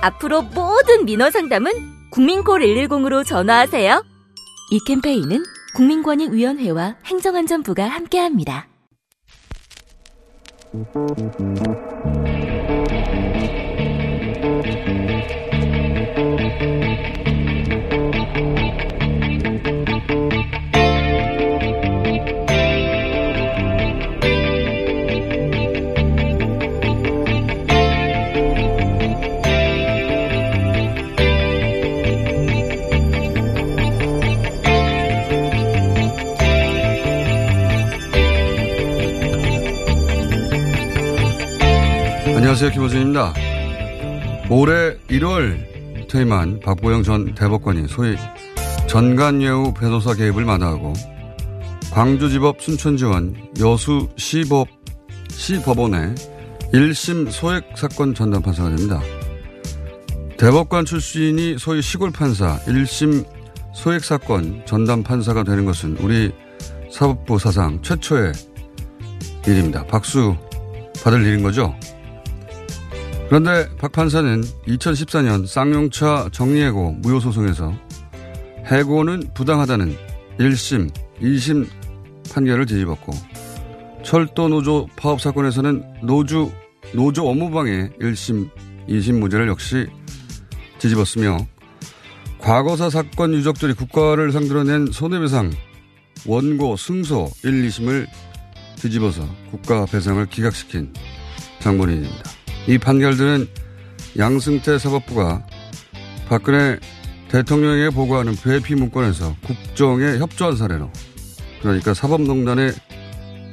앞으로 모든 민원 상담은 국민콜 110으로 전화하세요. 이 캠페인은 국민권익위원회와 행정안전부가 함께합니다. 안녕하세요. 김호준입니다. 올해 1월 퇴임한 박보영 전 대법관이 소위 전관예우 변호사 개입을 마다하고 광주지법 순천지원 여수 시법, 시법원의 1심 소액 사건 전담 판사가 됩니다. 대법관 출신이 소위 시골 판사 1심 소액 사건 전담 판사가 되는 것은 우리 사법부 사상 최초의 일입니다. 박수 받을 일인 거죠? 그런데 박 판사는 2014년 쌍용차 정리해고 무효소송에서 해고는 부당하다는 1심, 2심 판결을 뒤집었고 철도 노조 파업 사건에서는 노조, 노조 업무방해 1심, 2심 무죄를 역시 뒤집었으며 과거사 사건 유족들이 국가를 상대로 낸 손해배상 원고 승소 1, 2심을 뒤집어서 국가 배상을 기각시킨 장본인입니다. 이 판결들은 양승태 사법부가 박근혜 대통령에게 보고하는 배피 문건에서 국정에 협조한 사례로 그러니까 사법농단의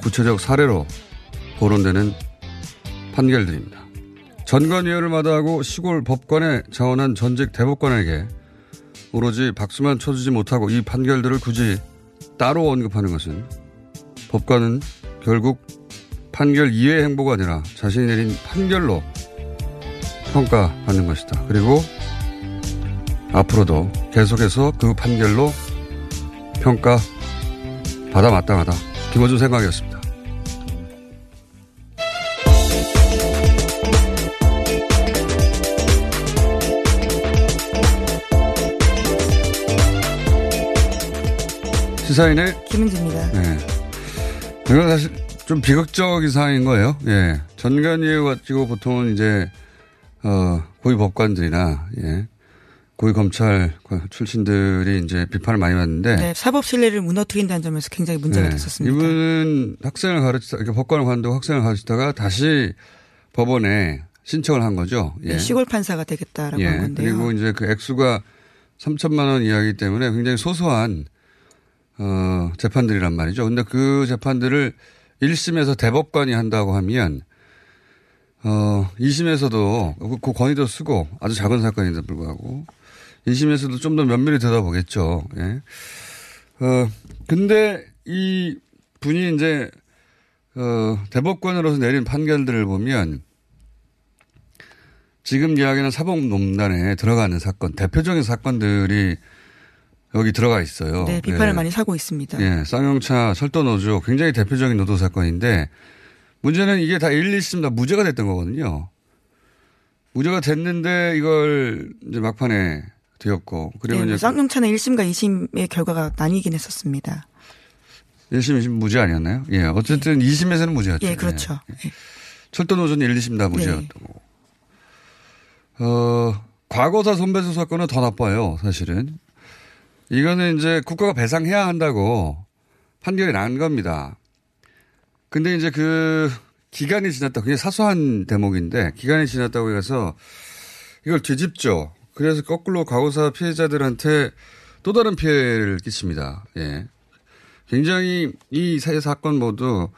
구체적 사례로 거론되는 판결들입니다. 전관위원을 마다하고 시골 법관에 자원한 전직 대법관에게 오로지 박수만 쳐주지 못하고 이 판결들을 굳이 따로 언급하는 것은 법관은 결국 판결 이외의 행보가 아니라 자신이 내린 판결로 평가받는 것이다. 그리고 앞으로도 계속해서 그 판결로 평가 받아 마땅하다. 김호준 생각이었습니다. 시사인의 김은지입니다. 네. 이건 사실 좀 비극적인 상황인 거예요. 예. 전관예우 가지고 보통은 이제, 어, 고위 법관들이나, 예. 고위 검찰 출신들이 이제 비판을 많이 받는데. 네, 사법 신뢰를 무너뜨린다는 점에서 굉장히 문제가 네. 됐었습니다. 이분은 학생을 가르치다, 이렇게 법관을 관두고 학생을 가르치다가 다시 법원에 신청을 한 거죠. 예. 네, 시골 판사가 되겠다라고 예. 한 건데요. 그리고 이제 그 액수가 3천만 원 이하이기 때문에 굉장히 소소한 어, 재판들이란 말이죠. 근데 그 재판들을 1심에서 대법관이 한다고 하면 어, 2심에서도 그, 그 권위도 쓰고 아주 작은 사건인데 불구하고 2심에서도 좀 더 면밀히 들여다보겠죠. 예. 어, 근데 이 분이 이제 어, 대법관으로서 내린 판결들을 보면 지금 이야기는 사법농단에 들어가는 사건, 대표적인 사건들이 여기 들어가 있어요. 네, 비판을 예. 많이 사고 있습니다. 예, 쌍용차 철도 노조 굉장히 대표적인 노조 사건인데 문제는 이게 다 1, 2심 다 무죄가 됐던 거거든요. 무죄가 됐는데 이걸 이제 막판에 되었고 그리고 네, 이제 쌍용차는 1심과 2심의 결과가 나뉘긴 했었습니다. 1심, 2심 무죄 아니었나요? 예, 어쨌든 2심에서는 무죄였죠. 예, 그렇죠. 예. 철도 노조는 1, 2심 다 무죄였던 거고. 어, 과거사 손배소 사건은 더 나빠요, 사실은. 이거는 이제 국가가 배상해야 한다고 판결이 난 겁니다. 근데 이제 그 기간이 지났다. 그게 사소한 대목인데 기간이 지났다고 해서 이걸 뒤집죠. 그래서 거꾸로 과거사 피해자들한테 또 다른 피해를 끼칩니다. 예. 굉장히 이 세 사건 모두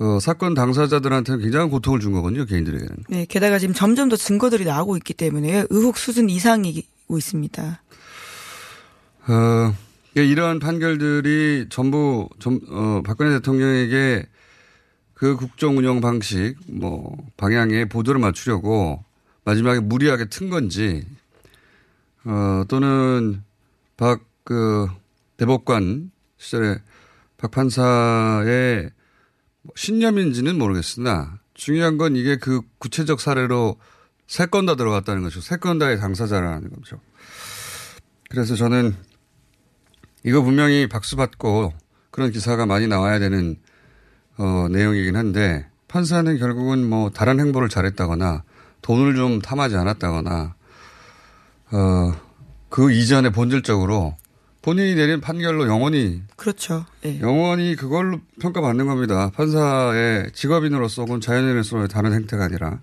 어, 사건 당사자들한테는 굉장한 고통을 준 거거든요, 개인들에게는. 네, 게다가 지금 점점 더 증거들이 나오고 있기 때문에 의혹 수준 이상이고 있습니다. 어, 이런 판결들이 전부 전, 어, 박근혜 대통령에게 그 국정 운영 방식, 뭐, 방향에 보조를 맞추려고 마지막에 무리하게 튼 건지, 어, 또는 박, 그, 대법관 시절에 박 판사의 신념인지는 모르겠으나 중요한 건 이게 그 구체적 사례로 세 건 다 들어갔다는 거죠. 세 건 다의 당사자라는 거죠. 그래서 저는 이거 분명히 박수 받고 그런 기사가 많이 나와야 되는 어, 내용이긴 한데 판사는 결국은 뭐 다른 행보를 잘했다거나 돈을 좀 탐하지 않았다거나 어, 그 이전에 본질적으로 본인이 내린 판결로 영원히 그렇죠. 네. 영원히 그걸로 평가받는 겁니다. 판사의 직업인으로서 혹은 자연인으로서의 다른 행태가 아니라.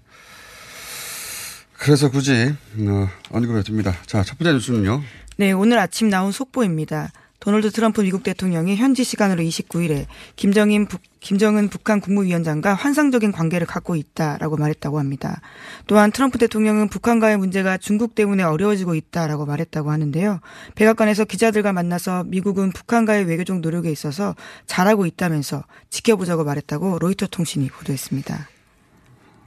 그래서 굳이 어, 언급을 듭니다. 자, 첫 번째 뉴스는요. 네, 오늘 아침 나온 속보입니다. 도널드 트럼프 미국 대통령이 현지 시간으로 29일에 김정인 북, 김정은 북한 국무위원장과 환상적인 관계를 갖고 있다라고 말했다고 합니다. 또한 트럼프 대통령은 북한과의 문제가 중국 때문에 어려워지고 있다라고 말했다고 하는데요. 백악관에서 기자들과 만나서 미국은 북한과의 외교적 노력에 있어서 잘하고 있다면서 지켜보자고 말했다고 로이터 통신이 보도했습니다.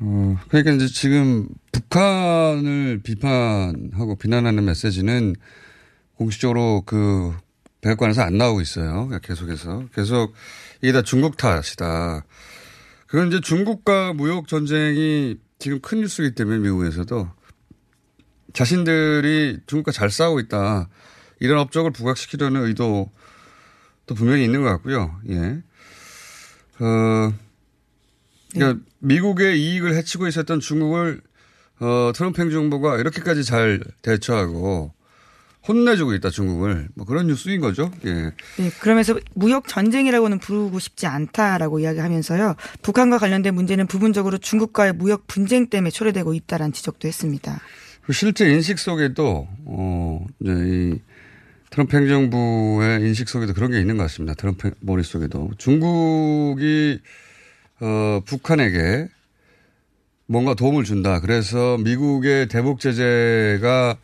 어, 그러니까 이제 지금 북한을 비판하고 비난하는 메시지는 공식적으로 그 백악관에서 안 나오고 있어요. 계속해서. 계속 이게 다 중국 탓이다. 그건 이제 중국과 무역 전쟁이 지금 큰 뉴스이기 때문에 미국에서도 자신들이 중국과 잘 싸우고 있다. 이런 업적을 부각시키려는 의도도 분명히 있는 것 같고요. 예. 어, 그러니까 네. 미국의 이익을 해치고 있었던 중국을 어, 트럼프 행정부가 이렇게까지 잘 대처하고 혼내주고 있다 중국을 뭐 그런 뉴스인 거죠. 예. 네, 그러면서 무역 전쟁이라고는 부르고 싶지 않다라고 이야기하면서요. 북한과 관련된 문제는 부분적으로 중국과의 무역 분쟁 때문에 초래되고 있다라는 지적도 했습니다. 그 실제 인식 속에도 어 이제 이 트럼프 행정부의 인식 속에도 그런 게 있는 것 같습니다. 트럼프 머릿 속에도 중국이 어 북한에게 뭔가 도움을 준다. 그래서 미국의 대북 제재가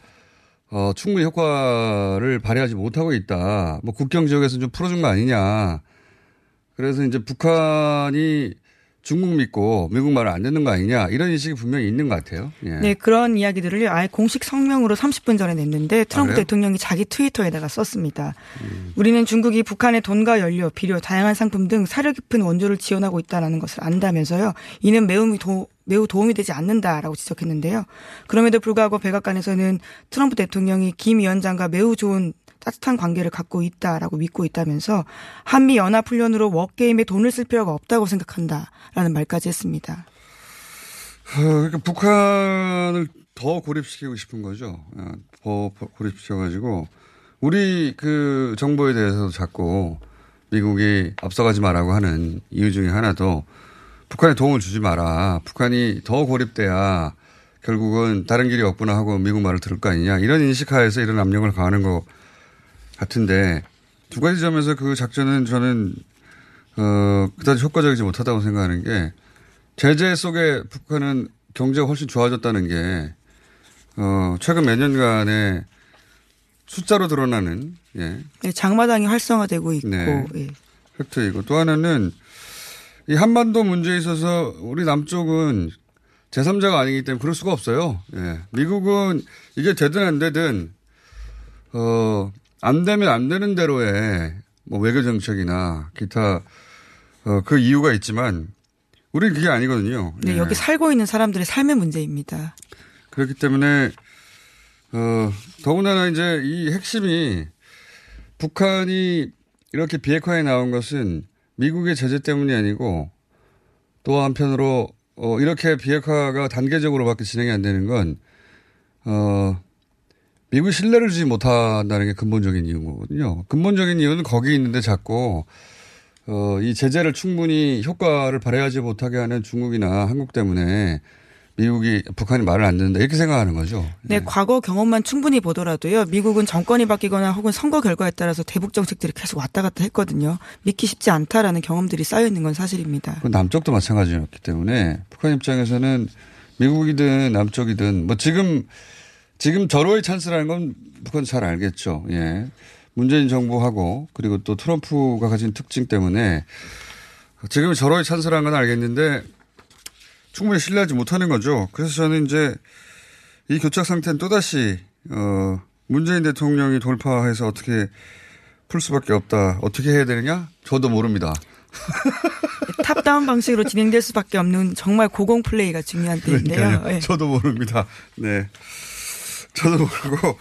어, 충분히 효과를 발휘하지 못하고 있다. 뭐 국경 지역에서 좀 풀어준 거 아니냐. 그래서 이제 북한이 중국 믿고 미국 말을 안 듣는 거 아니냐 이런 인식이 분명히 있는 것 같아요. 예. 네 그런 이야기들을 아예 공식 성명으로 30분 전에 냈는데 트럼프 아, 대통령이 자기 트위터에다가 썼습니다. 음. 우리는 중국이 북한의 돈과 연료, 비료, 다양한 상품 등 사려 깊은 원조를 지원하고 있다는 것을 안다면서요. 이는 매우 도, 매우 도움이 되지 않는다라고 지적했는데요. 그럼에도 불구하고 백악관에서는 트럼프 대통령이 김 위원장과 매우 좋은 따뜻한 관계를 갖고 있다라고 믿고 있다면서 한미 연합 훈련으로 워게임에 돈을 쓸 필요가 없다고 생각한다라는 말까지 했습니다. 어, 그러니까 북한을 더 고립시키고 싶은 거죠. 어, 더 고립시켜가지고 우리 그 정보에 대해서도 자꾸 미국이 앞서가지 말라고 하는 이유 중에 하나도 북한에 도움을 주지 마라. 북한이 더 고립돼야 결국은 다른 길이 없구나 하고 미국 말을 들을 거 아니냐. 이런 인식하에서 이런 압력을 가하는 거 같은데 두 가지 점에서 그 작전은 저는 어, 그다지 효과적이지 못하다고 생각하는 게 제재 속에 북한은 경제가 훨씬 좋아졌다는 게 어, 최근 몇 년간의 숫자로 드러나는 예. 네, 장마당이 활성화되고 있고 네. 예. 팩트이고 또 하나는 이 한반도 문제에 있어서 우리 남쪽은 제3자가 아니기 때문에 그럴 수가 없어요. 예. 미국은 이게 되든 안 되든 어, 안 되면 안 되는 대로의 뭐 외교 정책이나 기타 어, 그 이유가 있지만 우리는 그게 아니거든요. 네, 예. 여기 살고 있는 사람들의 삶의 문제입니다. 그렇기 때문에 어, 더군다나 이제 이 핵심이 북한이 이렇게 비핵화에 나온 것은 미국의 제재 때문이 아니고 또 한편으로 어, 이렇게 비핵화가 단계적으로밖에 진행이 안 되는 건 어, 미국이 신뢰를 주지 못한다는 게 근본적인 이유거든요. 근본적인 이유는 거기 있는데 자꾸 어, 이 제재를 충분히 효과를 발휘하지 못하게 하는 중국이나 한국 때문에 미국이 북한이 말을 안 듣는다 이렇게 생각하는 거죠. 네, 네, 과거 경험만 충분히 보더라도요. 미국은 정권이 바뀌거나 혹은 선거 결과에 따라서 대북 정책들이 계속 왔다 갔다 했거든요. 믿기 쉽지 않다라는 경험들이 쌓여 있는 건 사실입니다. 남쪽도 마찬가지였기 때문에 북한 입장에서는 미국이든 남쪽이든 뭐 지금 지금 절호의 찬스라는 건 북한 잘 알겠죠. 예. 문재인 정부하고 그리고 또 트럼프가 가진 특징 때문에 지금 절호의 찬스라는 건 알겠는데 충분히 신뢰하지 못하는 거죠. 그래서 저는 이제 이 교착 상태는 또다시 어 문재인 대통령이 돌파해서 어떻게 풀 수밖에 없다. 어떻게 해야 되느냐? 저도 모릅니다. top-down 방식으로 진행될 수밖에 없는 정말 고공 플레이가 중요한 때인데요. 네. 저도 모릅니다. 네. 저도 모르고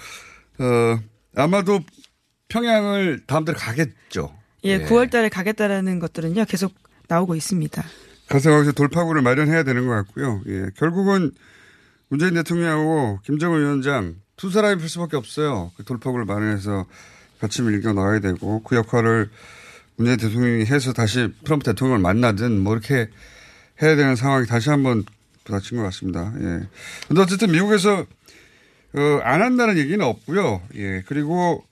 어 아마도 평양을 다음 달에 가겠죠. 예, 예. 9월 달에 가겠다라는 것들은요. 계속 나오고 있습니다. 거기서 돌파구를 마련해야 되는 것 같고요. 예. 결국은 문재인 대통령하고 김정은 위원장 두 사람이 풀 수밖에 없어요. 그 돌파구를 마련해서 같이 밀겨 나가야 되고 그 역할을 문재인 대통령이 해서 다시 트럼프 대통령을 만나든 뭐 이렇게 해야 되는 상황이 다시 한번 부닥친 것 같습니다. 예. 근데 어쨌든 미국에서 어, 안 한다는 얘기는 없고요. 예. 그리고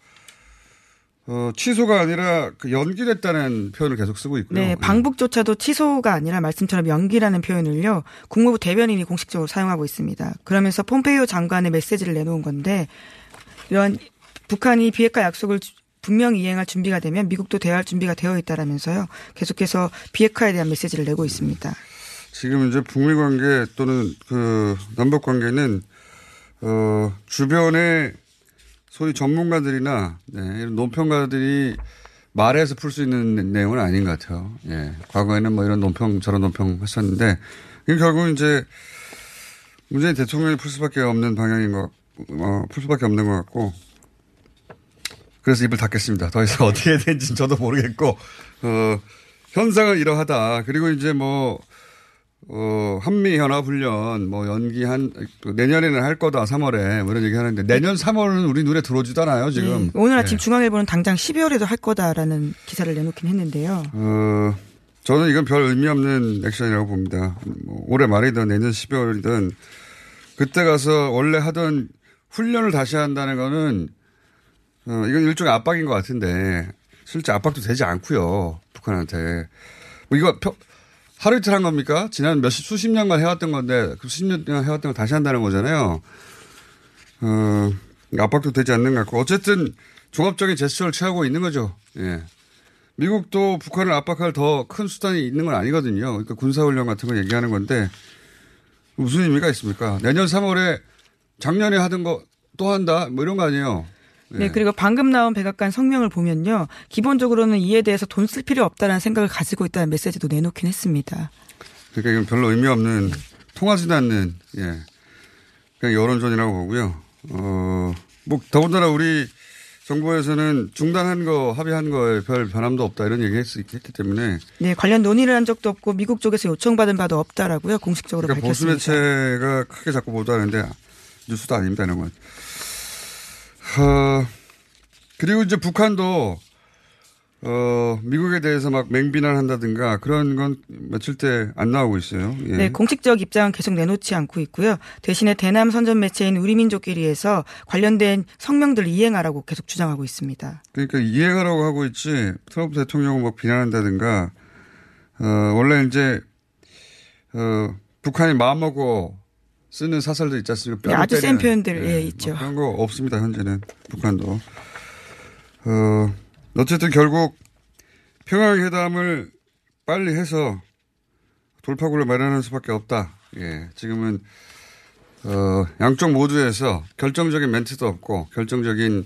어, 취소가 아니라 그 연기됐다는 표현을 계속 쓰고 있고요. 네, 방북조차도 취소가 아니라 말씀처럼 연기라는 표현을요. 국무부 대변인이 공식적으로 사용하고 있습니다. 그러면서 폼페이오 장관의 메시지를 내놓은 건데 이런 북한이 비핵화 약속을 분명히 이행할 준비가 되면 미국도 대화할 준비가 되어 있다라면서요. 계속해서 비핵화에 대한 메시지를 내고 있습니다. 지금 이제 북미 관계 또는 그 남북 관계는 어 주변에 소위 전문가들이나 네, 이런 논평가들이 말해서 풀 수 있는 내용은 아닌 것 같아요. 예. 과거에는 뭐 이런 논평 저런 논평 했었는데 결국은 이제 문재인 대통령이 풀 수밖에 없는 방향인 것, 어, 풀 수밖에 없는 것 같고 그래서 입을 닫겠습니다. 더 이상 어떻게 해야 되는지 저도 모르겠고 어, 현상은 이러하다. 그리고 이제 뭐 어, 한미연합훈련 뭐 연기한 내년에는 할 거다 3월에 뭐 이런 얘기 하는데 내년 3월은 우리 눈에 들어오지도 않아요 지금. 네. 오늘 아침 네. 중앙일보는 당장 12월에도 할 거다라는 기사를 내놓긴 했는데요. 어, 저는 이건 별 의미 없는 액션이라고 봅니다. 뭐 올해 말이든 내년 12월이든 그때 가서 원래 하던 훈련을 다시 한다는 거는 어, 이건 일종의 압박인 것 같은데 실제 압박도 되지 않고요 북한한테. 뭐 이거 하루 이틀 한 겁니까? 지난 몇십, 수십 년간 해왔던 건데, 그 수십 년 해왔던 걸 다시 한다는 거잖아요. 어, 압박도 되지 않는 것 같고. 어쨌든 종합적인 제스처를 취하고 있는 거죠. 예. 미국도 북한을 압박할 더 큰 수단이 있는 건 아니거든요. 그러니까 군사훈련 같은 거 얘기하는 건데, 무슨 의미가 있습니까? 내년 3월에 작년에 하던 거 또 한다? 뭐 이런 거 아니에요. 네. 네, 그리고 방금 나온 백악관 성명을 보면요. 기본적으로는 이에 대해서 돈 쓸 필요 없다는 생각을 가지고 있다는 메시지도 내놓긴 했습니다. 그러니까 이건 별로 의미 없는 통하지도 않는 예. 그냥 여론전이라고 보고요. 어, 뭐 더군다나 우리 정부에서는 중단한 거 합의한 거에 별 변함도 없다 이런 얘기 했, 기 때문에 네 관련 논의를 한 적도 없고 미국 쪽에서 요청받은 바도 없다라고요 공식적으로 그러니까 밝혔습니다. 보수 매체가 크게 자꾸 보도하는데 뉴스도 아닙니다 이런 건. 어, 그리고 이제 북한도 어, 미국에 대해서 막 맹비난한다든가 그런 건 며칠 때 안 나오고 있어요. 예. 네, 공식적 입장은 계속 내놓지 않고 있고요. 대신에 대남 선전 매체인 우리민족끼리에서 관련된 성명들을 이행하라고 계속 주장하고 있습니다. 그러니까 이행하라고 하고 있지 트럼프 대통령을 막 비난한다든가 어, 원래 이제 어, 북한이 마음먹고 쓰는 사설도 있지 않습니까? 네, 아주 센 표현들 네, 예, 있죠. 그런 거 없습니다. 현재는 북한도. 어, 어쨌든 결국 평화회담을 빨리 해서 돌파구를 마련할 수밖에 없다. 예, 지금은 어, 양쪽 모두에서 결정적인 멘트도 없고 결정적인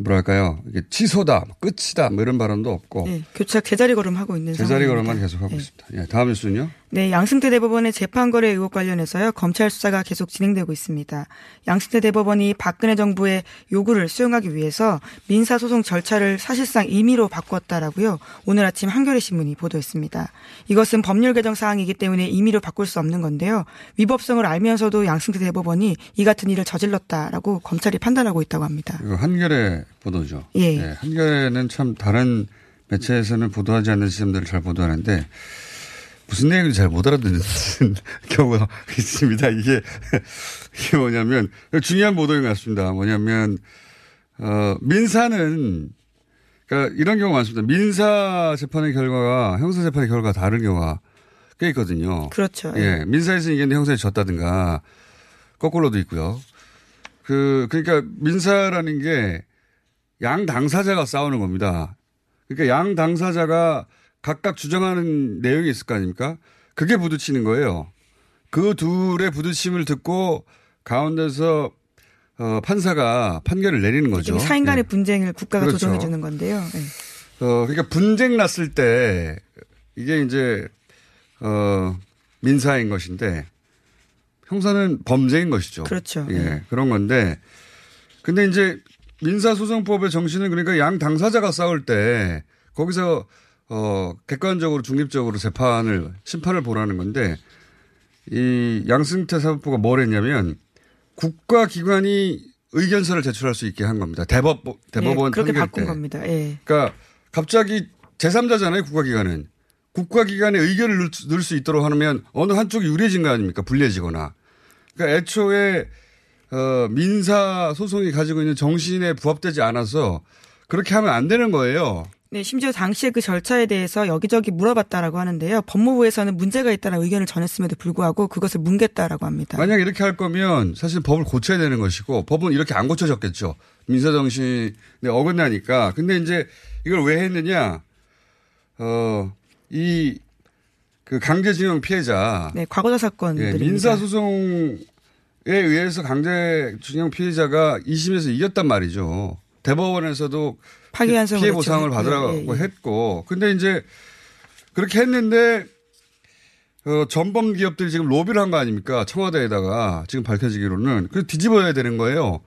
뭐랄까요 이게 취소다, 뭐 끝이다, 뭐 이런 발언도 없고. 네, 교착 제자리 걸음 하고 있는 제자리 걸음만 계속 하고 네. 있습니다. 예, 다음 뉴스는요? 네, 양승태 대법원의 재판거래 의혹 관련해서요, 검찰 수사가 계속 진행되고 있습니다. 양승태 대법원이 박근혜 정부의 요구를 수용하기 위해서 민사소송 절차를 사실상 임의로 바꿨다라고요, 오늘 아침 한겨레 신문이 보도했습니다. 이것은 법률 개정 사항이기 때문에 임의로 바꿀 수 없는 건데요, 위법성을 알면서도 양승태 대법원이 이 같은 일을 저질렀다라고 검찰이 판단하고 있다고 합니다. 이거 한겨레 보도죠. 예. 네, 한겨레는 참 다른 매체에서는 보도하지 않는 지점들을 잘 보도하는데, 무슨 내용인지 잘 못 알아듣는 경우가 있습니다. 이게, 이게 뭐냐면, 중요한 보도인 것 같습니다. 뭐냐면, 어, 민사는, 그러니까 이런 경우가 많습니다. 민사 재판의 결과가 형사 재판의 결과가 다른 경우가 꽤 있거든요. 그렇죠. 예. 민사에서 이겼는데 형사에 졌다든가, 거꾸로도 있고요. 그, 그러니까 민사라는 게 양 당사자가 싸우는 겁니다. 그러니까 양 당사자가 각각 주장하는 내용이 있을 거 아닙니까? 그게 부딪히는 거예요. 그 둘의 부딪힘을 듣고 가운데서 어, 판사가 판결을 내리는 거죠. 사인 간의 예. 분쟁을 국가가 그렇죠. 조정해 주는 건데요. 예. 어, 그러니까 분쟁 났을 때 이게 이제 어, 민사인 것인데 형사는 범죄인 것이죠. 그렇죠. 예, 예. 그런 건데 근데 이제 민사소송법의 정신은 그러니까 양 당사자가 싸울 때 거기서 어, 객관적으로 중립적으로 재판을 심판을 보라는 건데 이 양승태 사법부가 뭘 했냐면 국가기관이 의견서를 제출할 수 있게 한 겁니다. 대법 대법원 예, 그렇게 바꾼 때. 겁니다. 예. 그러니까 갑자기 제3자잖아요, 국가기관은. 국가기관의 의견을 넣을 수 있도록 하면 어느 한쪽이 유리해진 거 아닙니까? 불리해지거나. 그러니까 애초에 어, 민사 소송이 가지고 있는 정신에 부합되지 않아서 그렇게 하면 안 되는 거예요. 네, 심지어 당시에 그 절차에 대해서 여기저기 물어봤다라고 하는데요. 법무부에서는 문제가 있다는 의견을 전했음에도 불구하고 그것을 뭉갰다라고 합니다. 만약 이렇게 할 거면 사실 법을 고쳐야 되는 것이고 법은 이렇게 안 고쳐졌겠죠. 민사 정신에 어긋나니까. 근데 이제 이걸 왜 했느냐? 어, 이, 그 강제징용 피해자. 네, 과거사 예, 사건들입니다. 민사소송에 의해서 강제징용 피해자가 2심에서 이겼단 말이죠. 대법원에서도 피해 보상을. 받으라고 예, 예. 했고. 근데 이제 그렇게 했는데 어, 전범 기업들이 지금 로비를 한 거 아닙니까? 청와대에다가 지금 밝혀지기로는. 그 뒤집어야 되는 거예요.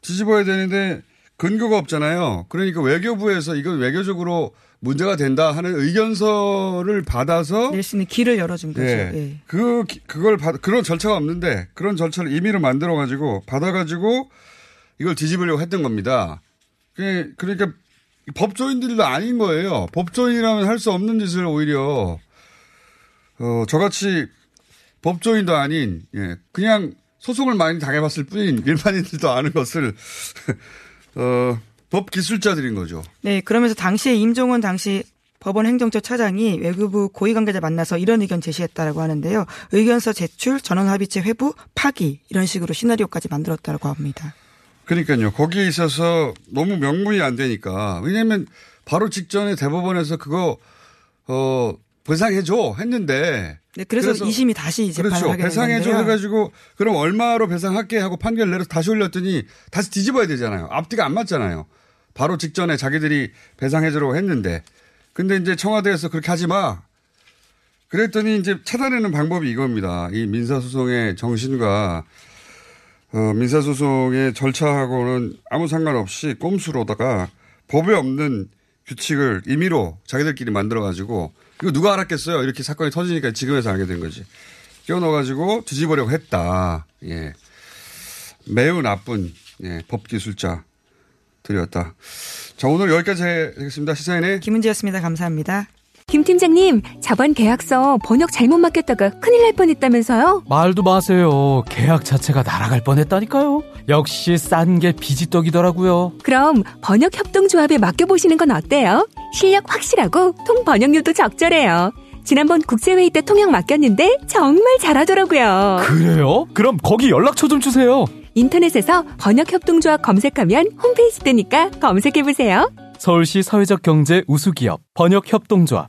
뒤집어야 되는데 근거가 없잖아요. 그러니까 외교부에서 이건 외교적으로 문제가 된다 하는 의견서를 받아서 낼 수 있는 길을 열어준 거죠. 예. 예. 그, 기- 그걸 받, 그런 절차가 없는데 그런 절차를 임의로 만들어 가지고 받아 가지고 이걸 뒤집으려고 했던 겁니다. 그- 그러니까 법조인들도 아닌 거예요. 법조인이라면 할 수 없는 짓을 오히려, 어, 저같이 법조인도 아닌, 예, 그냥 소송을 많이 당해봤을 뿐인 일반인들도 아는 것을, 어, 법 기술자들인 거죠. 네, 그러면서 당시에 임종원 당시 법원 행정처 차장이 외교부 고위 관계자 만나서 이런 의견 제시했다라고 하는데요. 의견서 제출, 전원 합의체 회부, 파기 이런 식으로 시나리오까지 만들었다고 합니다. 그러니까요. 거기에 있어서 너무 명분이 안 되니까. 왜냐하면 바로 직전에 대법원에서 그거 어 배상해줘 했는데. 네, 그래서, 이심이 다시 재판을 그렇죠. 배상해줘. 해가지고 그럼 얼마로 배상할게 하고 판결 내려서 다시 올렸더니 다시 뒤집어야 되잖아요. 앞뒤가 안 맞잖아요. 바로 직전에 자기들이 배상해주라고 했는데. 근데 이제 청와대에서 그렇게 하지 마. 그랬더니 이제 차단하는 방법이 이겁니다. 이 민사소송의 정신과 어, 민사소송의 절차하고는 아무 상관없이 꼼수로다가 법에 없는 규칙을 임의로 자기들끼리 만들어가지고 이거 누가 알았겠어요? 이렇게 사건이 터지니까 지금에서 알게 된 거지. 끼워 넣어가지고 뒤집으려고 했다. 예. 매우 나쁜 예, 법기술자들이었다. 자 오늘 여기까지 하겠습니다. 시사인의 김은지였습니다. 감사합니다. 김 팀장님, 저번 계약서 번역 잘못 맡겼다가 큰일 날 뻔했다면서요? 말도 마세요. 계약 자체가 날아갈 뻔했다니까요. 역시 싼 게 비지떡이더라고요. 그럼 번역 협동조합에 맡겨보시는 건 어때요? 실력 확실하고 통 번역률도 적절해요. 지난번 국제회의 때 통역 맡겼는데 정말 잘하더라고요. 그래요? 그럼 거기 연락처 좀 주세요. 인터넷에서 번역협동조합 검색하면 홈페이지 뜨니까 검색해보세요. 서울시 사회적 경제 우수기업 번역협동조합.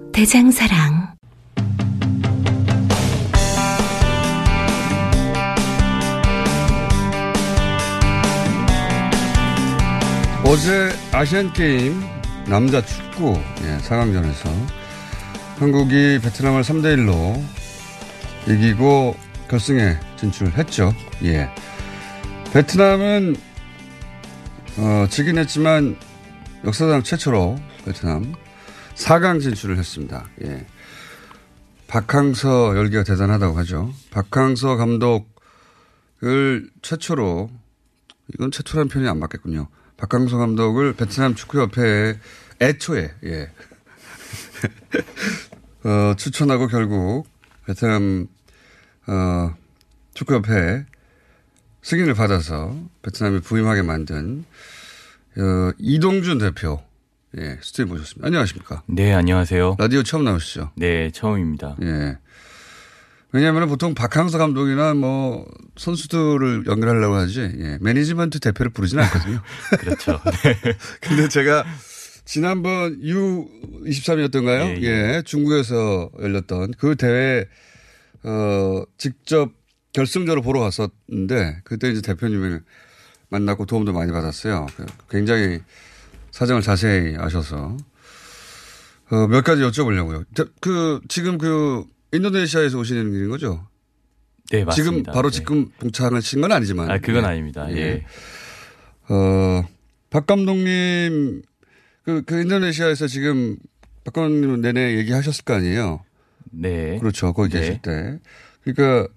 대장사랑. 어제 아시안게임 남자 축구 예, 4강전에서 한국이 베트남을 3대1로 이기고 결승에 진출했죠. 예. 베트남은 어, 지긴 했지만 역사상 최초로 베트남 4강 진출을 했습니다. 예. 박항서 열기가 대단하다고 하죠. 박항서 감독을 최초로 이건 최초라는 표현이 안 맞겠군요. 박항서 감독을 베트남 축구협회에 애초에 예. 어, 추천하고 결국 베트남 어, 축구협회 승인을 받아서 베트남에 부임하게 만든 어, 이동준 대표 예, 스튜디오 모셨습니다. 안녕하십니까? 네, 안녕하세요. 라디오 처음 나오시죠? 네, 처음입니다. 예. 왜냐하면 보통 박항서 감독이나 뭐 선수들을 연결하려고 하지 예. 매니지먼트 대표를 부르지는 않거든요. 그렇죠. 네. 근데 제가 지난번 U23이었던가요? 예, 예, 예. 중국에서 열렸던 그 대회 어 직접 결승전을 보러 갔었는데 그때 이제 대표님을 만났고 도움도 많이 받았어요. 그 굉장히 사정을 자세히 아셔서 어, 몇 가지 여쭤보려고요. 그 지금 그 인도네시아에서 오시는 길인 거죠? 네, 맞습니다. 지금 바로 네. 지금 봉착하신 건 아니지만. 아, 그건 예. 아닙니다. 예. 어, 박 감독님, 그, 그 인도네시아에서 지금 박 감독님 내내 얘기하셨을 거 아니에요? 네. 그렇죠. 거기 네. 계실 때. 그러니까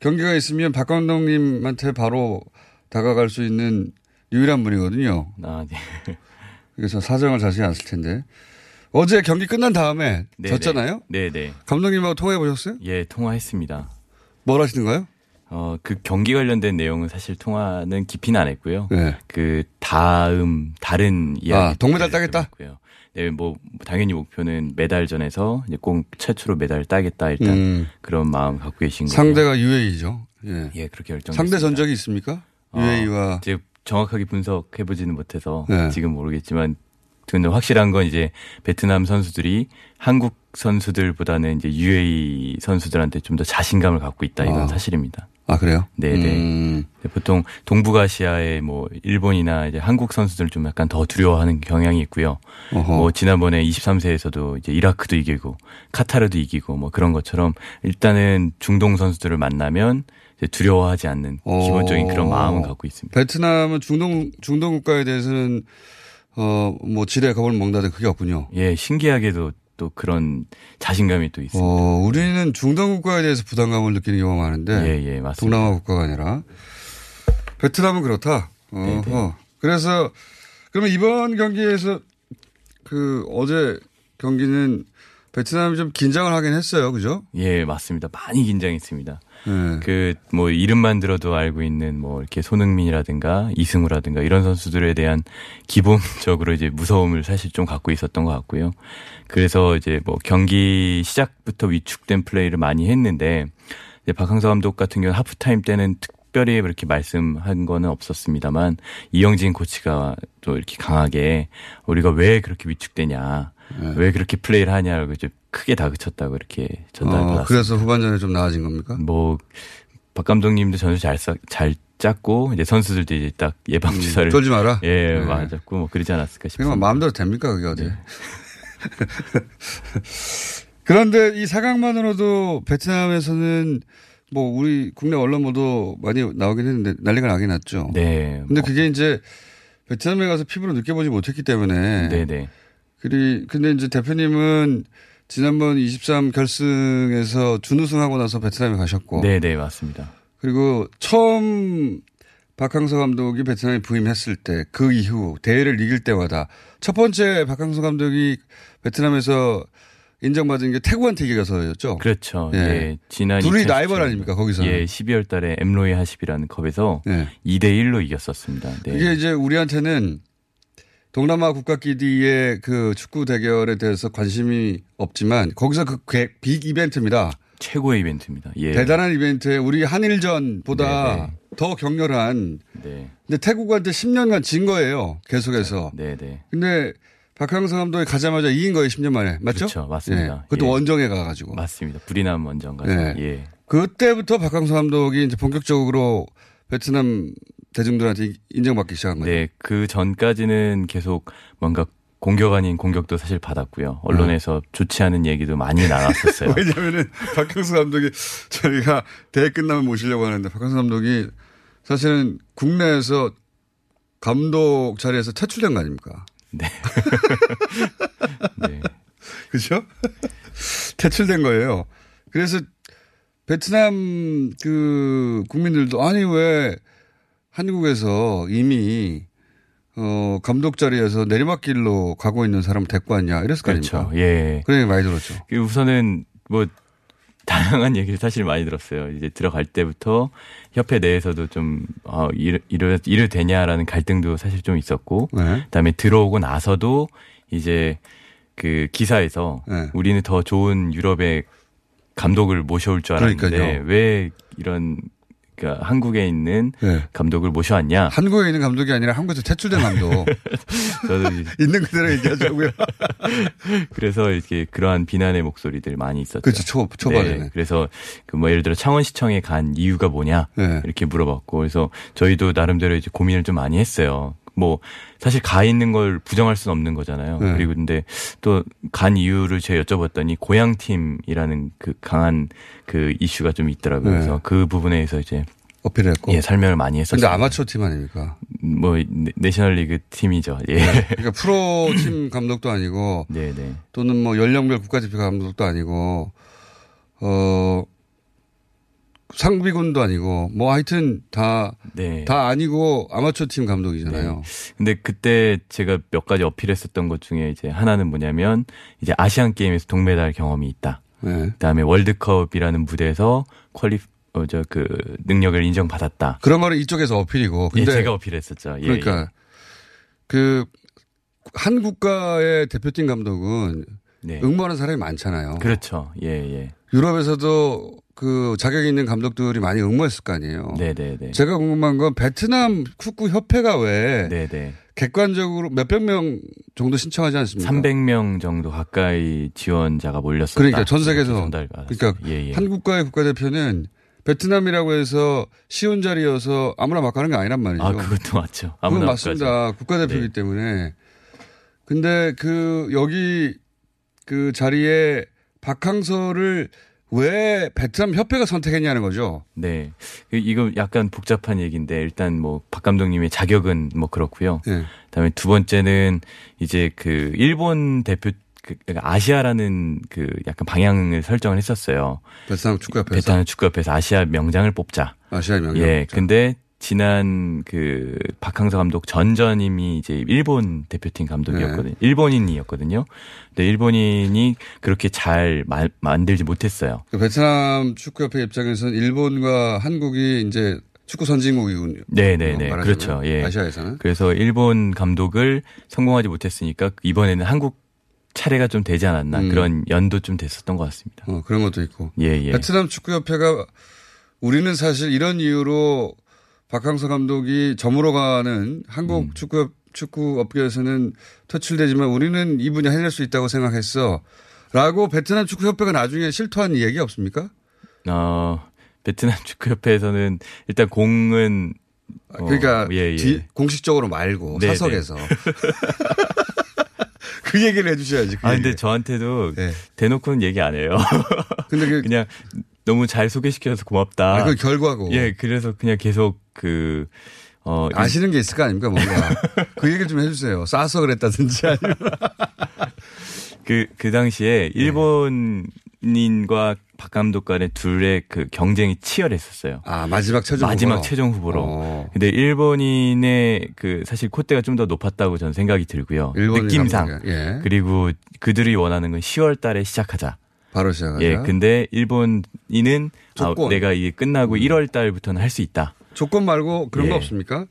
경기가 있으면 박 감독님한테 바로 다가갈 수 있는 유일한 분이거든요. 아, 네. 그래서 사정을 자세히 아실 텐데. 어제 경기 끝난 다음에 네, 졌잖아요? 네, 네. 감독님하고 통화해 보셨어요? 예, 통화했습니다. 뭘 하시는가요? 어, 그 경기 관련된 내용은 사실 통화는 깊이는 안 했고요. 네. 그 다음 다른 이야기. 아, 동메달 따겠다? 고요 네, 뭐 당연히 목표는 메달 전에서 이제 꼭 최초로 메달을 따겠다 일단 음. 그런 마음 갖고 계신 거예요. 상대가 UAE죠. 예. 예, 그렇게 결정. 상대 전적이 있습니까? UAE와 이제 정확하게 분석해 보지는 못해서 네. 지금 모르겠지만 근데 확실한 건 이제 베트남 선수들이 한국 선수들보다는 이제 UAE 선수들한테 좀 더 자신감을 갖고 있다 이건 아. 사실입니다. 아 그래요? 네네. 음. 보통 동북아시아의 뭐 일본이나 이제 한국 선수들 좀 약간 더 두려워하는 경향이 있고요. 어허. 뭐 지난번에 23세에서도 이제 이라크도 이기고 카타르도 이기고 뭐 그런 것처럼 일단은 중동 선수들을 만나면 두려워하지 않는 기본적인 그런 마음을 갖고 있습니다. 베트남은 중동 중동 국가에 대해서는 어 뭐 지뢰 겁을 먹는다든 그게 없군요. 예, 신기하게도 또 그런 자신감이 또 있습니다. 어, 우리는 중동 국가에 대해서 부담감을 느끼는 경우가 많은데 예, 예, 맞습니다. 동남아 국가가 아니라 베트남은 그렇다. 네, 어허. 그래서 그러면 이번 경기에서 그 어제 경기는 베트남이 좀 긴장을 하긴 했어요. 그죠? 예, 맞습니다. 많이 긴장했습니다. 네. 그뭐 이름만 들어도 알고 있는 뭐 이렇게 손흥민이라든가 이승우라든가 이런 선수들에 대한 기본적으로 이제 무서움을 사실 좀 갖고 있었던 것 같고요. 그래서 이제 뭐 경기 시작부터 위축된 플레이를 많이 했는데 이제 박항서 감독 같은 경우 는 하프타임 때는 특별히 그렇게 말씀한 거는 없었습니다만 이영진 코치가 또 이렇게 강하게 우리가 왜 그렇게 위축되냐, 네. 왜 그렇게 플레이를 하냐고 이제 크게 다그쳤다고 이렇게 전달받았습니다. 어, 그래서 후반전에 좀 나아진 겁니까? 뭐, 박 감독님도 전술 잘, 짜- 잘 짰고, 이제 선수들도 이제 딱 예방 주사를. 음, 쫄지 마라? 예, 네. 맞았고, 뭐 그러지 않았을까 싶습니다. 그냥 마음대로 됩니까, 그게 어디. 그런데 이 사강만으로도 베트남에서는 뭐 우리 국내 언론 모두 많이 나오긴 했는데 난리가 나긴 났죠. 네. 근데 그게 이제 베트남에 가서 피부로 느껴보지 못했기 때문에. 네네. 그리, 근데 이제 대표님은 지난번 23 결승에서 준우승하고 나서 베트남에 가셨고. 네 네, 맞습니다. 그리고 처음 박항서 감독이 베트남에 부임했을 때 그 이후 대회를 이길 때마다 첫 번째 박항서 감독이 베트남에서 인정받은 게 태국한테 이겨서였죠. 그렇죠. 예. 예. 지난 둘이 2017 라이벌 아닙니까, 거기서? 예, 12월 달에 엠로이 하십이라는 컵에서 네. 2대 1로 이겼었습니다. 네. 이게 이제 우리한테는 동남아 국가끼리의 그 축구 대결에 대해서 관심이 없지만 거기서 그 빅 이벤트입니다. 최고의 이벤트입니다. 예. 대단한 이벤트에 우리 한일전보다 네, 더 격렬한. 네. 근데 태국한테 10년간 진 거예요. 계속해서. 네 네. 근데 박항서 감독이 가자마자 이긴 거예요. 10년 만에. 맞죠? 그렇죠. 맞습니다. 예. 그것도 예. 원정에 가가지고. 맞습니다. 불이남 원정 가서. 예. 예. 그때부터 박항서 감독이 이제 본격적으로 베트남 대중들한테 인정받기 시작한 거죠. 네, 그 전까지는 계속 뭔가 공격 아닌 공격도 사실 받았고요. 언론에서 좋지 않은 얘기도 많이 나왔었어요. 왜냐면은 박항서 감독이 저희가 대회 끝나면 모시려고 하는데 박항서 감독이 사실은 국내에서 감독 자리에서 퇴출된 거 아닙니까? 네. 네. 그죠? 퇴출된 거예요. 그래서 베트남 그 국민들도 아니 왜 한국에서 이미 어 감독 자리에서 내리막길로 가고 있는 사람을 데리고 왔냐 이랬을 거 그렇죠. 예. 그런 얘기 많이 들었죠. 그 우선은 뭐 다양한 얘기를 사실 많이 들었어요. 이제 들어갈 때부터 협회 내에서도 좀 어, 이래, 이래, 이래 되냐라는 갈등도 사실 좀 있었고, 네. 그다음에 들어오고 나서도 이제 그 기사에서 네. 우리는 더 좋은 유럽의 감독을 모셔올 줄 알았는데 그러니까요. 왜 이런 그러니까 한국에 있는 네. 감독을 모셔왔냐? 한국에 있는 감독이 아니라 한국에서 퇴출된 감독. 저도 있는 그대로 얘기하자고요. 그래서 이렇게 그러한 비난의 목소리들 많이 있었죠. 그렇죠. 초- 초반에는. 네, 그래서 그 뭐 예를 들어 창원시청에 간 이유가 뭐냐 네. 이렇게 물어봤고 그래서 저희도 나름대로 이제 고민을 좀 많이 했어요. 뭐 사실 가 있는 걸 부정할 수는 없는 거잖아요. 네. 그리고 근데 또 간 이유를 제가 여쭤봤더니 고향 팀이라는 그 강한 그 이슈가 좀 있더라고요. 네. 그래서 그 부분에서 이제 어필했고. 예, 설명을 많이 했었어요. 근데 아마추어 팀 아닙니까? 뭐 네- 내셔널리그 팀이죠. 예. 그러니까 프로 팀 감독도 아니고 네, 네. 또는 뭐 연령별 국가대표 감독도 아니고 어 상비군도 아니고 뭐 하여튼 다다 네. 아니고 아마추어 팀 감독이잖아요. 근데 그때 제가 몇 가지 어필했었던 것 중에 이제 하나는 뭐냐면 이제 아시안 게임에서 동메달 경험이 있다. 네. 그다음에 월드컵이라는 무대에서 퀄리 어 저 그 능력을 인정받았다. 그런 거는 이쪽에서 어필이고. 예, 근데 제가 어필했었죠. 예, 그러니까 예. 그 한 국가의 대표팀 감독은 네. 응모하는 사람이 많잖아요. 그렇죠. 예, 예. 유럽에서도 그 자격 있는 감독들이 많이 응모했을 거 아니에요. 네, 네, 네. 제가 궁금한 건 베트남 축구 협회가 왜 네, 네. 객관적으로 몇백 명 정도 신청하지 않습니까? 300명 정도 가까이 지원자가 몰렸었다. 그러니까 전 세계에서 전달 그러니까 예, 예. 한 국가의 국가대표는 베트남이라고 해서 쉬운 자리여서 아무나 막 가는 게 아니란 말이죠. 아, 그것도 맞죠. 그건 아무나 맞습니다. 가죠. 국가대표이기 네. 때문에. 근데 그 여기 그 자리에 박항서를 왜 베트남 협회가 선택했냐는 거죠. 네. 그 이거 약간 복잡한 얘기인데 일단 뭐 박 감독님의 자격은 뭐 그렇고요. 네. 그다음에 두 번째는 이제 그 일본 대표 그 아시아라는 그 약간 방향을 설정을 했었어요. 베트남 축구협회에서 베트남 축구협회에서 아시아 명장을 뽑자. 아시아 명장. 예. 근데 지난 그 박항서 감독 전전임이 이제 일본 대표팀 감독이었거든요. 네. 일본인이었거든요. 근데 일본인이 그렇게 잘 마, 만들지 못했어요. 그 베트남 축구협회 입장에서는 일본과 한국이 이제 축구 선진국이군요. 네네네. 그렇죠. 예. 아시아에서는. 그래서 일본 감독을 성공하지 못했으니까 이번에는 한국 차례가 좀 되지 않았나 음. 그런 연도 좀 됐었던 것 같습니다. 어, 그런 것도 있고. 예, 예. 베트남 축구협회가 우리는 사실 이런 이유로 박항서 감독이 점으로 가는 한국 음. 축구 축구 업계에서는 퇴출되지만 우리는 이 분야 해낼 수 있다고 생각했어. 라고 베트남 축구협회가 나중에 실토한 얘기 없습니까? 어, 베트남 축구협회에서는 일단 공은 어, 그러니까 예, 예. 뒤, 공식적으로 말고 네네. 사석에서 그 얘기를 해주셔야지. 그 아 근데 저한테도 네. 대놓고는 얘기 안 해요. 근데 그, 냥 너무 잘 소개시켜서 고맙다. 아, 그 결과고. 예, 그래서 그냥 계속 그, 어. 아시는 게 있을 거 아닙니까, 뭔가. 그 얘기를 좀 해주세요. 싸서 그랬다든지 아니면. 그, 그 당시에 네. 일본인과 박 감독 간의 둘의 그 경쟁이 치열했었어요. 아, 마지막 최종 마지막 후보로. 최종 후보로. 어. 근데 일본인의 그 사실 콧대가 좀 더 높았다고 저는 생각이 들고요. 느낌상. 예. 그리고 그들이 원하는 건 10월 달에 시작하자. 바로 시작하자. 예, 근데 일본인은 아, 내가 이게 끝나고 음. 1월 달부터는 할 수 있다. 조건 말고 그런 예. 거 없습니까?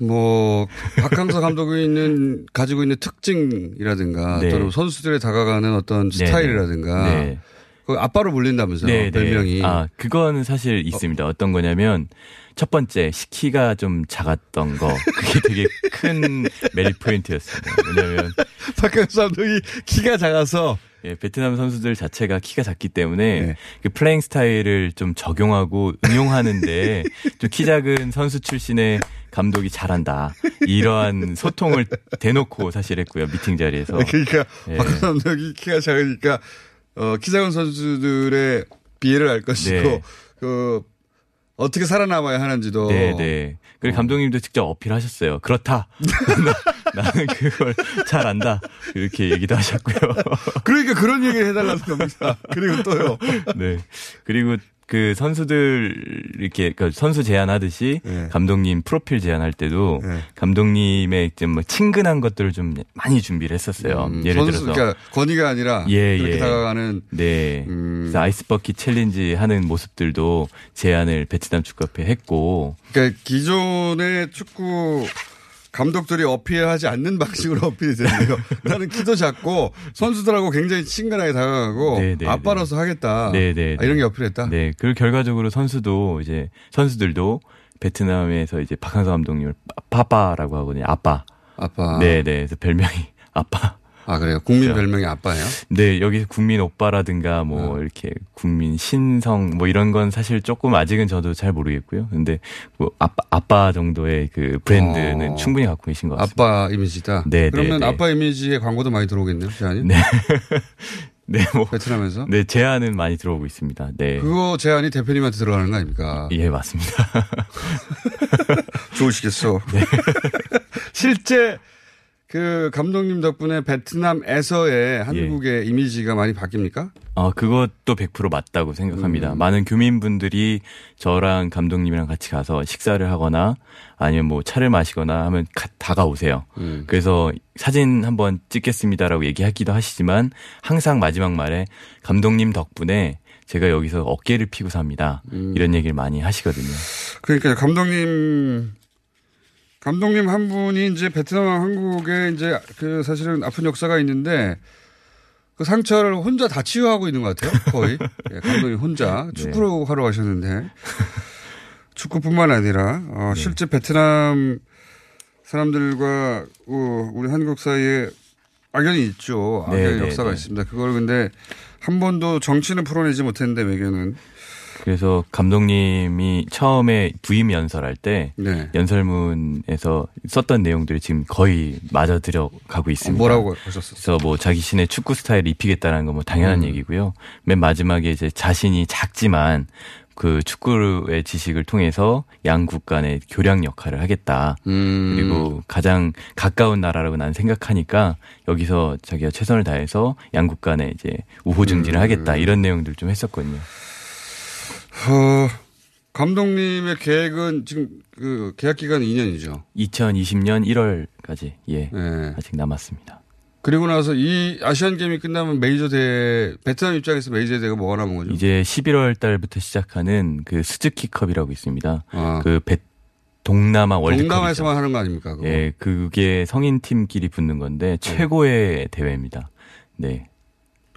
뭐 박항서 감독이 있는 가지고 있는 특징이라든가 네. 또는 선수들에 다가가는 어떤 네, 네. 스타일이라든가 네. 그 아빠로 불린다면서요 네, 네, 별명이. 아 그건 사실 있습니다. 어. 떤 거냐면 첫 번째 시키가 좀 작았던 거 그게 되게 큰 메리 포인트였습니다. 왜냐하면 박항서 감독이 키가 작아서 예, 베트남 선수들 자체가 키가 작기 때문에 네. 그 playing 스타일을 좀 적용하고 응용하는데 좀 키 작은 선수 출신의 감독이 잘한다. 이러한 소통을 대놓고 사실 했고요. 미팅 자리에서. 그러니까 예. 박 감독이 키가 작으니까 어, 키 작은 선수들의 비애를 알 것이고 네. 그 어떻게 살아남아야 하는지도. 네, 네. 그리고 어. 감독님도 직접 어필하셨어요. 그렇다. 나, 는 그걸 잘 안다. 이렇게 얘기도 하셨고요. 그러니까 그런 얘기를 해달라는 겁니다. 그리고 또요. 네. 그리고 그 선수들 이렇게 그 선수 제안하듯이 네. 감독님 프로필 제안할 때도 네. 감독님의 좀뭐 친근한 것들을 좀 많이 준비를 했었어요. 음, 예를 선수, 들어서 그러니까 권위가 아니라 예, 그렇게 예. 다가가는 네. 음. 그래서 아이스버킷 챌린지 하는 모습들도 제안을 베트남 축구협회 했고 그러니까 기존의 축구 감독들이 어필하지 않는 방식으로 어필이 되네요. 나는 키도 작고 선수들하고 굉장히 친근하게 다가가고 네네 네, 아빠로서 네. 하겠다. 네네 네, 아, 이런 게 어필했다. 네. 그 결과적으로 선수도 이제 선수들도 베트남에서 이제 박항서 감독님을 파빠라고 하거든요. 아빠. 아빠. 네 네. 그래서 별명이 아빠. 아 그래요? 국민 별명이 아빠예요? 네, 여기 국민 오빠라든가 뭐 어. 이렇게 국민 신성 뭐 이런 건 사실 조금 아직은 저도 잘 모르겠고요. 근데 뭐 아빠 아빠 정도의 그 브랜드는 어. 충분히 갖고 계신 것 같습니다. 아빠 이미지다. 네, 네 그러면 네, 아빠 이미지의 광고도 많이 들어오겠네요, 제안이? 네. 네, 뭐 베트남에서 네 제안은 많이 들어오고 있습니다. 네, 그거 제안이 대표님한테 들어가는 거 아닙니까? 예, 맞습니다. 좋으시겠어. 네. 실제 그 감독님 덕분에 베트남에서의 한국의 예. 이미지가 많이 바뀝니까? 어, 그것도 100% 맞다고 생각합니다. 음. 많은 교민분들이 저랑 감독님이랑 같이 가서 식사를 하거나 아니면 뭐 차를 마시거나 하면 가, 다가오세요. 음. 그래서 사진 한번 찍겠습니다라고 얘기하기도 하시지만 항상 마지막 말에 감독님 덕분에 제가 여기서 어깨를 피고 삽니다. 음. 이런 얘기를 많이 하시거든요. 그러니까 감독님 감독님 한 분이 이제 베트남 한국에 이제 그 사실은 아픈 역사가 있는데 그 상처를 혼자 다 치유하고 있는 것 같아요. 거의. 예, 감독님 혼자 네. 축구를 네. 하러 가셨는데 축구뿐만 아니라 어, 네. 실제 베트남 사람들과 어, 우리 한국 사이에 악연이 있죠. 악연의 네, 네 역사가 네. 있습니다. 그걸 근데 한 번도 정치는 풀어내지 못했는데 외교는 그래서 감독님이 처음에 부임 연설할 때 네. 연설문에서 썼던 내용들이 지금 거의 맞아 들어가고 있습니다. 뭐라고 하셨어요? 그래서 뭐 자기 신의 축구 스타일을 입히겠다는 건 뭐 당연한 음. 얘기고요. 맨 마지막에 이제 자신이 작지만 그 축구의 지식을 통해서 양국 간의 교량 역할을 하겠다. 음. 그리고 가장 가까운 나라라고 난 생각하니까 여기서 자기가 최선을 다해서 양국 간에 이제 우호 증진을 음. 하겠다. 이런 내용들 좀 했었거든요. 어, 감독님의 계획은 지금 그 계약 기간 2년이죠. 2020년 1월까지 예 네. 아직 남았습니다. 그리고 나서 이 아시안 게임이 끝나면 메이저 대회 베트남 입장에서 메이저 대회가 뭐가 남은 거죠? 이제 11월 달부터 시작하는 그 스즈키컵이라고 있습니다. 아. 그 베, 동남아 월드컵 동남아에서만 하는 거 아닙니까? 그거? 예, 그게 성인 팀끼리 붙는 건데 네. 최고의 대회입니다. 네.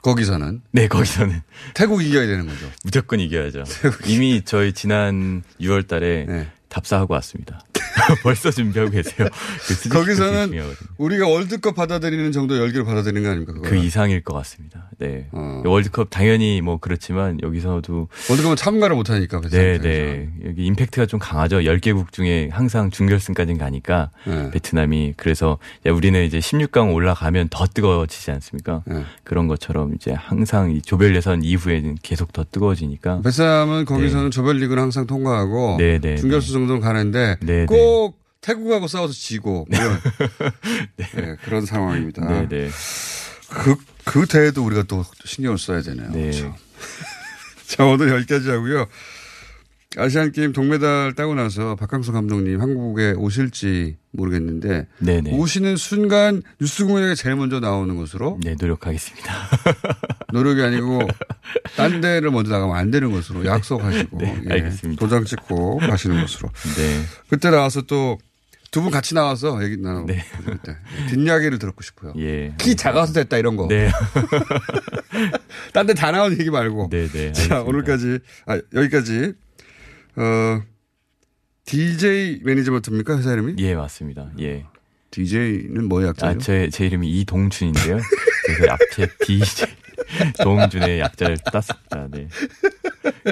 거기서는 네 거기서는 태국 이겨야 되는 거죠. 무조건 이겨야죠. 이미 저희 지난 6월달에 네. 답사하고 왔습니다. 벌써 준비하고 계세요. 그 거기서는 우리가 월드컵 받아들이는 정도 열기를 받아들이는 거 아닙니까? 그거는? 그 이상일 것 같습니다. 네. 어. 월드컵 당연히 뭐 그렇지만 여기서도 월드컵은 참가를 못 하니까. 네, 네. 여기 임팩트가 좀 강하죠. 10개국 중에 항상 준결승까지 가니까 네. 베트남이 그래서 우리는 이제 16강 올라가면 더 뜨거워지지 않습니까? 네. 그런 것처럼 이제 항상 이 조별 예선 이후에는 계속 더 뜨거워지니까. 베트남은 거기서는 네. 조별 리그를 항상 통과하고 네, 네, 준결승 정도는 가는데 꼭 태국하고 싸워서 지고 네. 네. 네, 그런 상황입니다. 네, 네. 그, 그 대회도 우리가 또 신경을 써야 되네요. 네. 그렇죠. 자, 오늘 여기까지 하고요. 아시안 게임 동메달 따고 나서 박항서 감독님 한국에 오실지 모르겠는데 네네. 오시는 순간 뉴스 공연에 제일 먼저 나오는 것으로 네 노력하겠습니다. 노력이 아니고 딴 데를 먼저 나가면 안 되는 것으로 약속하시고 네, 예, 알겠습니다. 도장 찍고 가시는 것으로. 네. 그때 나와서 또 두 분 같이 나와서 얘기 나누고 네. 그때 뒷이야기를 듣고 싶어요. 예. 키 작아서 됐다 이런 거. 네. 딴데 다 나온 얘기 말고. 네, 네. 자 오늘까지 아 여기까지 어, DJ 매니지먼트입니까? 회사 이름이? 예, 맞습니다. 예. DJ는 뭐의 약자죠? 아, 제, 제 이름이 이동춘인데요. 그래서 앞에 DJ, 동준의 약자를 땄습니다. 네.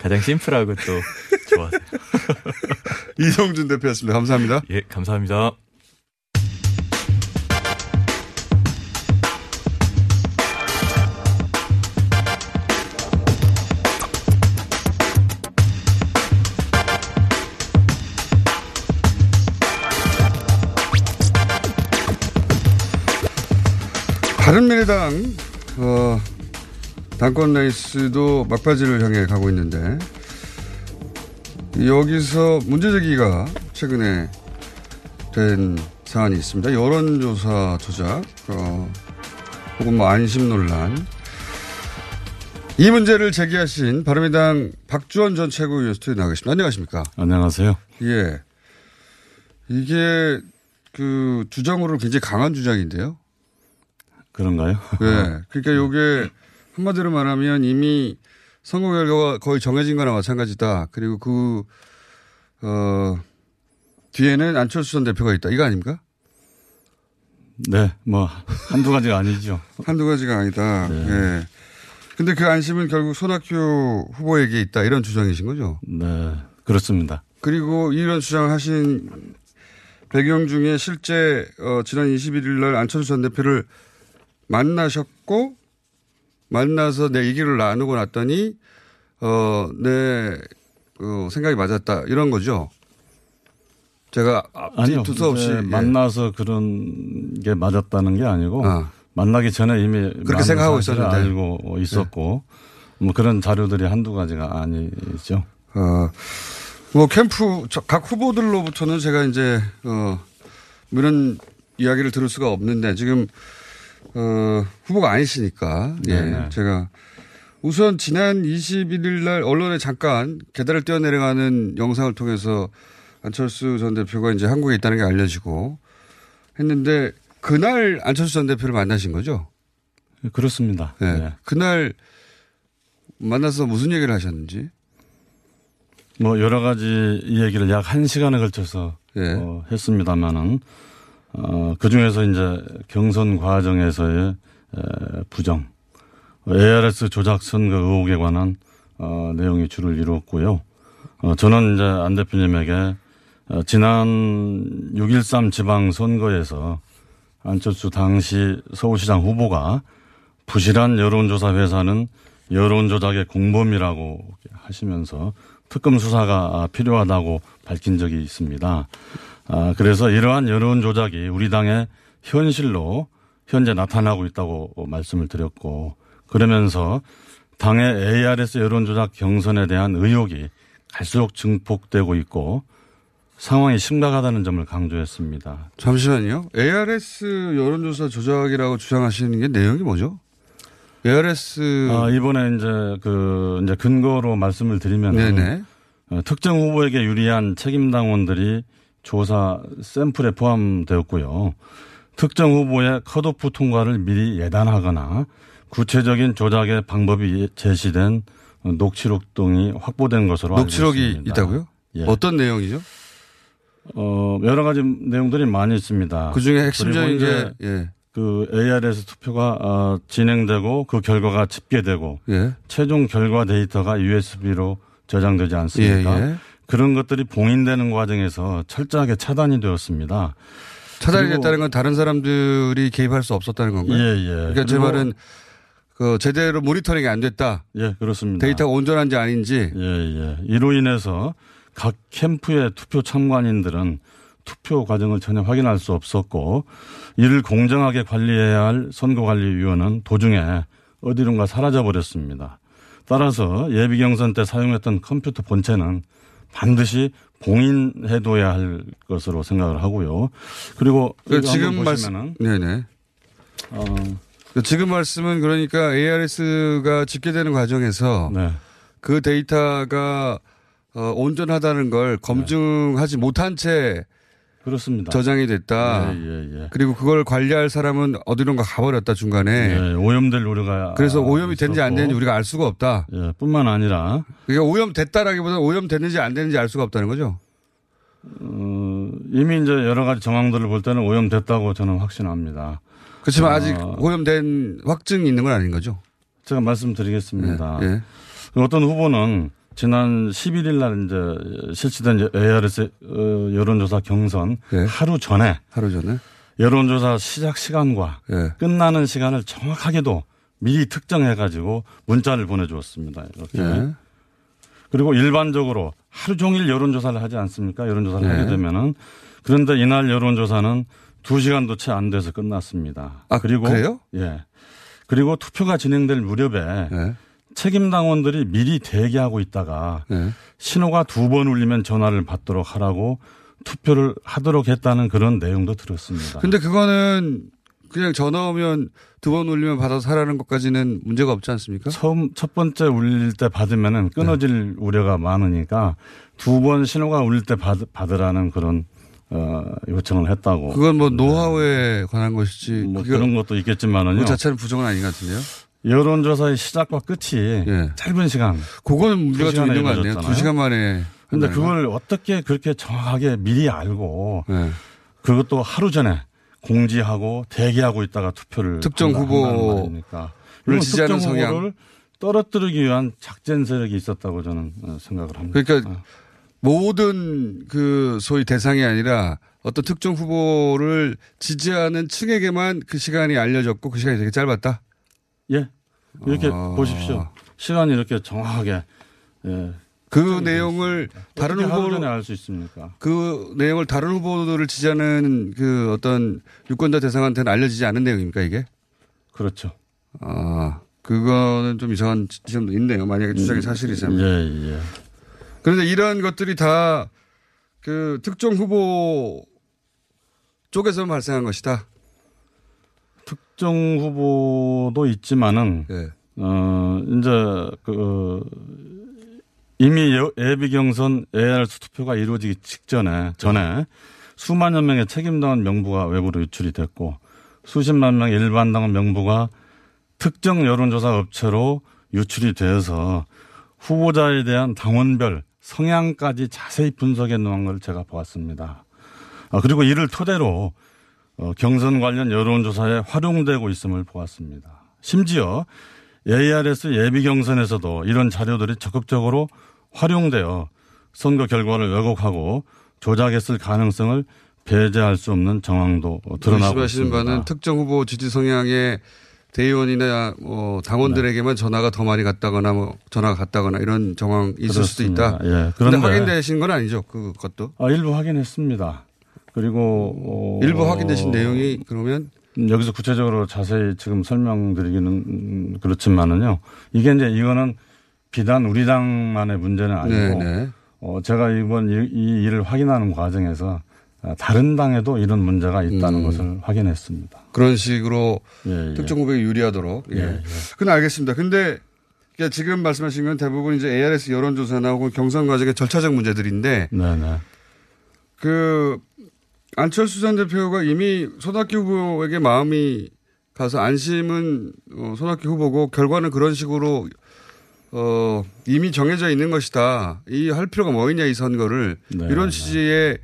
가장 심플하고 또 좋아서요. 이성준 대표였습니다. 감사합니다. 예, 감사합니다. 바른미래당 어, 당권 레이스도 막바지를 향해 가고 있는데 여기서 문제 제기가 최근에 된 사안이 있습니다. 여론조사 조작 어, 혹은 뭐 안심 논란 이 문제를 제기하신 바른미래당 박주원 전 최고위원 스튜디오 나가 계십니다. 안녕하십니까? 안녕하세요. 예. 이게 그 주장으로 굉장히 강한 주장인데요. 그런가요? 네. 그러니까 요게 한마디로 말하면 이미 선거 결과가 거의 정해진 거나 마찬가지다. 그리고 그, 어, 뒤에는 안철수 전 대표가 있다. 이거 아닙니까? 네. 뭐, 한두 가지가 아니죠. 한두 가지가 아니다. 네. 네. 근데 그 안심은 결국 손학규 후보에게 있다. 이런 주장이신 거죠? 네. 그렇습니다. 그리고 이런 주장을 하신 배경 중에 실제, 어, 지난 21일 날 안철수 전 대표를 만나셨고 만나서 내 얘기를 나누고 났더니 어 내 어, 생각이 맞았다 이런 거죠. 제가 아니요 두서없이 예. 만나서 그런 게 맞았다는 게 아니고 아. 만나기 전에 이미 그렇게 생각하고 있었는데 알고 있었고 네. 뭐 그런 자료들이 한두 가지가 아니죠. 어, 뭐 캠프 각 후보들로부터는 제가 이제 어 이런 이야기를 들을 수가 없는데 지금 어, 후보가 아니시니까. 예. 네 제가 우선 지난 21일 날 언론에 잠깐 계단을 뛰어내려가는 영상을 통해서 안철수 전 대표가 이제 한국에 있다는 게 알려지고 했는데 그날 안철수 전 대표를 만나신 거죠? 그렇습니다. 네. 네. 그날 만나서 무슨 얘기를 하셨는지? 뭐 여러 가지 얘기를 약 한 시간에 걸쳐서 네. 어, 했습니다만은 어, 그 중에서 이제 경선 과정에서의 에, 부정, ARS 조작 선거 의혹에 관한 어, 내용이 주를 이루었고요. 어, 저는 이제 안 대표님에게 어, 지난 6.13 지방선거에서 안철수 당시 서울시장 후보가 부실한 여론조사 회사는 여론조작의 공범이라고 하시면서 특검 수사가 필요하다고 밝힌 적이 있습니다. 아, 그래서 이러한 여론 조작이 우리 당의 현실로 현재 나타나고 있다고 말씀을 드렸고 그러면서 당의 ARS 여론 조작 경선에 대한 의혹이 갈수록 증폭되고 있고 상황이 심각하다는 점을 강조했습니다. 잠시만요. ARS 여론조사 조작이라고 주장하시는 게 내용이 뭐죠? ARS 아, 이번에 이제 그 이제 근거로 말씀을 드리면. 어, 특정 후보에게 유리한 책임 당원들이 조사 샘플에 포함되었고요. 특정 후보의 컷오프 통과를 미리 예단하거나 구체적인 조작의 방법이 제시된 녹취록 등이 확보된 것으로 녹취록이 알고 있습니다. 있다고요? 예. 어떤 내용이죠? 어, 여러 가지 내용들이 많이 있습니다. 그 중에 핵심적인 게, 예. 그 ARS 투표가 어, 진행되고 그 결과가 집계되고 예. 최종 결과 데이터가 USB로 저장되지 않습니까? 예, 예. 그런 것들이 봉인되는 과정에서 철저하게 차단이 되었습니다. 차단이 그리고- 됐다는 건 다른 사람들이 개입할 수 없었다는 건가요? 예, 예. 그러니까 제 말은 그 제대로 모니터링이 안 됐다. 예, 그렇습니다. 데이터가 온전한지 아닌지. 예, 예. 이로 인해서 각 캠프의 투표 참관인들은 투표 과정을 전혀 확인할 수 없었고 이를 공정하게 관리해야 할 선거관리위원은 도중에 어디론가 사라져 버렸습니다. 따라서 예비 경선 때 사용했던 컴퓨터 본체는 반드시 봉인해둬야 할 것으로 생각을 하고요. 그리고 그 지금 한번 말씀, 보시면은 네네. 어, 그 지금 말씀은 그러니까 ARS가 집계되는 과정에서 네. 그 데이터가 어, 온전하다는 걸 검증하지 못한 채 그렇습니다. 저장이 됐다. 예, 예, 예. 그리고 그걸 관리할 사람은 어디론가 가버렸다 중간에. 예, 오염될 우려가 그래서 오염이 됐는지 안. 됐는지 우리가 알 수가 없다. 예, 뿐만 아니라 그러니까 오염됐다라기보다 오염됐는지 안 됐는지 알 수가 없다는 거죠. 어, 이미 이제 여러 가지 정황들을 볼 때는 오염됐다고 저는 확신합니다. 그렇지만 어, 아직 오염된 확증이 있는 건 아닌 거죠. 제가 말씀드리겠습니다. 예, 예. 어떤 후보는 지난 11일 날 이제 실시된 ARS 어, 여론조사 경선 하루 전에 하루 전에 여론조사 시작 시간과 예. 끝나는 시간을 정확하게도 미리 특정해 가지고 문자를 보내 주었습니다. 이렇게. 예. 그리고 일반적으로 하루 종일 여론조사를 하지 않습니까? 여론조사를 예. 하게 되면은 그런데 이날 여론조사는 두 시간도 채 안 돼서 끝났습니다. 아, 그리고 그래요? 예. 그리고 투표가 진행될 무렵에 예. 책임 당원들이 미리 대기하고 있다가 예. 신호가 두 번 울리면 전화를 받도록 하라고 투표를 하도록 했다는 그런 내용도 들었습니다. 근데 그거는 그냥 전화 오면 두 번 울리면 받아서 하라는 것까지는 문제가 없지 않습니까? 처음 첫 번째 울릴 때 받으면은 끊어질 우려가 많으니까 두 번 신호가 울릴 때 받, 받으라는 그런 어, 요청을 했다고. 그건 뭐 노하우에 관한 것이지. 뭐 그런 것도 있겠지만은요. 그 자체는 부정은 아닌 것 같은데요. 여론조사의 시작과 끝이 짧은 시간. 그거는 문제가 두좀 있는 것 같네요. 이루어졌잖아요. 두 시간 만에. 근데 그걸 어떻게 그렇게 정확하게 미리 알고 네. 그것도 하루 전에 공지하고 대기하고 있다가 투표를 특정 후보를 지지하는 특정 성향. 후보를 떨어뜨리기 위한 작전 세력이 있었다고 저는 어, 생각을 합니다. 그러니까 모든 그 소위 대상이 아니라 어떤 특정 후보를 지지하는 층에게만 그 시간이 알려졌고 그 시간이 되게 짧았다. 예. 이렇게 아. 보십시오. 시간이 이렇게 정확하게 예. 그 내용을 다른 후보로 전에 알수 있습니까? 그 내용을 다른 후보들을 지지하는 그 어떤 유권자 대상한테는 알려지지 않은 내용입니까 이게? 그렇죠. 아 그거는 좀 이상한 지점도 있네요. 만약에 주장이 사실이라면. 예, 예. 그런데 이런 것들이 다 그 특정 후보 쪽에서 발생한 것이다. 특정 후보도 있지만은 예. 어 이제 그 이미 여- 예비 경선 ARS 투표가 이루어지기 직전에 전에 수만여 명의 책임당원 명부가 외부로 유출이 됐고 수십만 명의 일반 당원 명부가 특정 여론조사 업체로 유출이 되어서 후보자에 대한 당원별 성향까지 자세히 분석해 놓은 걸 제가 보았습니다. 아, 그리고 이를 토대로 어, 경선 관련 여론조사에 활용되고 있음을 보았습니다. 심지어 ARS 예비 경선에서도 이런 자료들이 적극적으로 활용되어 선거 결과를 왜곡하고 조작했을 가능성을 배제할 수 없는 정황도 드러나고 있습니다. 바는 특정 후보 지지 성향의 대의원이나 뭐 당원들에게만 전화가 더 많이 갔다거나 뭐 전화가 갔다거나 이런 정황이 있을 수도 그렇습니다. 있다. 예. 그런데 그런데 확인되신 건 아니죠. 그것도. 아, 일부 확인했습니다. 그리고 어, 일부 확인되신 내용이 그러면 음, 여기서 구체적으로 자세히 지금 설명드리기는 음, 그렇지만은요. 이게 이제 이거는 비단 우리 당만의 문제는 아니고 네, 네. 어, 제가 이번 이, 이 일을 확인하는 과정에서 아, 다른 당에도 이런 문제가 있다는 음. 것을 확인했습니다. 그런 식으로 예, 예. 특정 후보에 유리하도록. 예. 예, 예. 그건 알겠습니다. 근데 그러니까 지금 말씀하신 건 대부분 이제 ARS 여론조사나 혹은 경선 과정의 절차적 문제들인데 네네. 그 안철수 전 대표가 이미 손학규 후보에게 마음이 가서 안심은 어, 손학규 후보고 결과는 그런 식으로 어, 이미 정해져 있는 것이다. 이 할 필요가 뭐 있냐 이 선거를 네, 이런 네. 취지의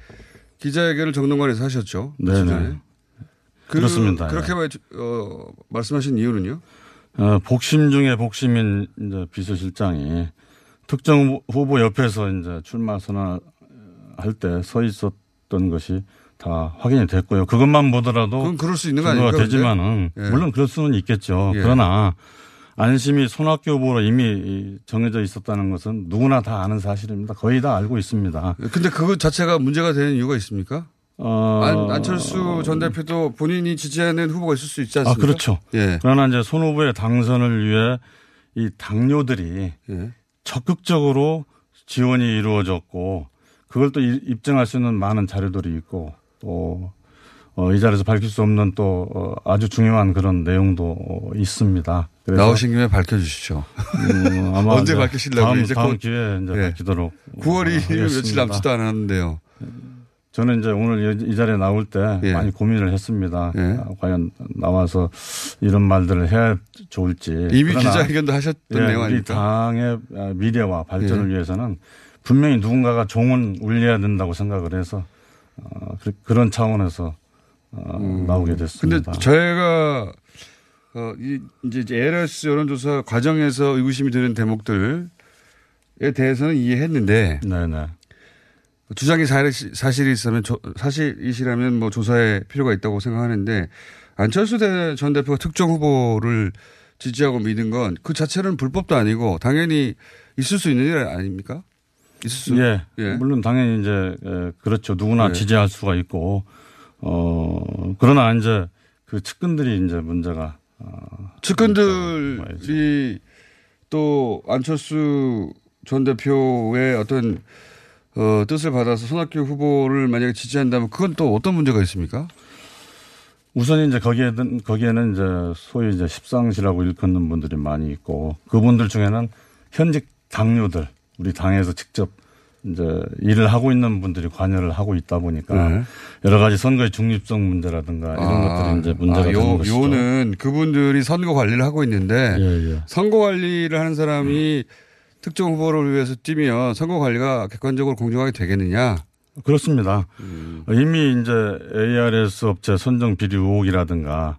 기자회견을 정동관에서 하셨죠. 네, 네. 그, 그렇습니다. 그렇게 말- 어, 말씀하신 이유는요? 어, 복심 중에 복심인 이제 비서실장이 특정 후보 옆에서 이제 출마 선언할 때 서 있었던 것이 다 확인이 됐고요. 그것만 보더라도 그건 그럴 수 있는 거 아닙니까, 되지만은? 예. 물론 그럴 수는 있겠죠. 예. 그러나 안심이 손학규 후보로 이미 정해져 있었다는 것은 누구나 다 아는 사실입니다. 거의 다 알고 있습니다. 근데 그것 자체가 문제가 되는 이유가 있습니까? 어, 안, 안철수 전 대표도 본인이 지지하는 후보가 있을 수 있지 아, 않습니까? 그렇죠. 예. 그러나 이제 손 후보의 당선을 위해 이 당뇨들이 예. 적극적으로 지원이 이루어졌고 그걸 또 이- 입증할 수 있는 많은 자료들이 있고 또 어, 이 자리에서 밝힐 수 없는 또 어, 아주 중요한 그런 내용도 어, 있습니다. 나오신 김에 밝혀주시죠. 음, 아마 언제 이제 밝히시려고 다음, 이제 다음 곧- 기회에 이제 예. 밝히도록 9월이 어, 며칠. 남지도 않았는데요. 저는 이제 오늘 이- 이 자리에 나올 때 예. 많이 고민을 했습니다. 예. 아, 과연 나와서 이런 말들을 해야 좋을지. 이미 기자회견도 하셨던 예, 내용 우리 아닙니까? 당의 아, 미래와 발전을 예. 위해서는 분명히 누군가가 종은 울려야 된다고 생각을 해서 어, 그, 그런 차원에서 어, 나오게 됐습니다. 음. 근데 저희가 어, 이, 이제 ALS 여론조사 과정에서 의구심이 드는 대목들에 대해서는 이해했는데 네네. 주장이 사실- 사실이 있으면 조- 사실이시라면 뭐 조사에 필요가 있다고 생각하는데 안철수 대- 전 대표가 특정 후보를 지지하고 믿은 건그 자체는 불법도 아니고 당연히 있을 수 있는 일 아닙니까? 수. 예. 예. 물론 당연히 이제 에, 그렇죠. 누구나 예. 지지할 수가 있고 어 그러나 이제 그 측근들이 이제 문제가 어, 측근들이 또 안철수 전 대표의 어떤 어, 뜻을 받아서 손학규 후보를 만약에 지지한다면 그건 또 어떤 문제가 있습니까? 우선 이제 거기에는 거기에는 이제 소위 이제 십상시라고 일컫는 분들이 많이 있고 그분들 중에는 현직 당료들 우리 당에서 직접 이제 일을 하고 있는 분들이 관여를 하고 있다 보니까 네. 여러 가지 선거의 중립성 문제라든가 이런 것들이 이제 문제가 아, 되는 요, 것이죠. 요는 그분들이 선거 관리를 하고 있는데 예, 예. 선거 관리를 하는 사람이 특정 후보를 위해서 뛰면 선거 관리가 객관적으로 공정하게 되겠느냐? 그렇습니다. 음. 이미 이제 ARS 업체 선정 비리 의혹이라든가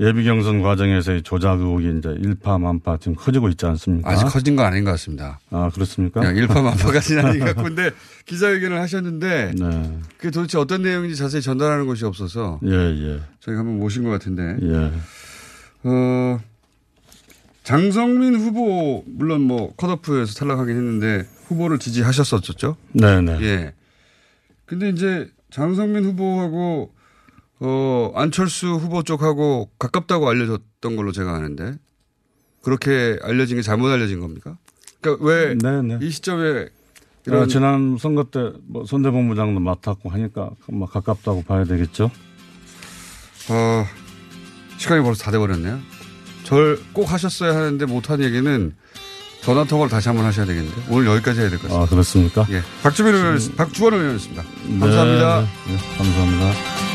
예비 경선 과정에서의 조작 의혹이 이제 일파만파 지금 커지고 있지 않습니까? 아직 커진 거 아닌 것 같습니다. 아 그렇습니까? 일파만파까지는 아닌 것 같고 근데 기자회견을 하셨는데 네. 그게 도대체 어떤 내용인지 자세히 전달하는 것이 없어서 예, 예. 저희가 한번 모신 것 같은데 예. 어, 장성민 후보 물론 뭐 컷오프에서 탈락하긴 했는데 후보를 지지하셨었죠. 네네. 예. 근데 이제 장성민 후보하고 어, 안철수 후보 쪽하고 가깝다고 알려졌던 걸로 제가 아는데 그렇게 알려진 게 잘못 알려진 겁니까? 그러니까 왜 이 시점에 이런 아, 지난 선거 때 뭐 선대본부장도 맡았고 하니까 뭐 가깝다고 봐야 되겠죠. 어, 시간이 벌써 다 돼버렸네요. 절 꼭 하셨어야 하는데 못한 얘기는 전화 통화를 다시 한번 하셔야 되겠는데 오늘 여기까지 해야 될 것 같습니다. 아 그렇습니까? 예. 박주변 의원, 박주원 의원이었습니다. 감사합니다. 네, 네, 감사합니다.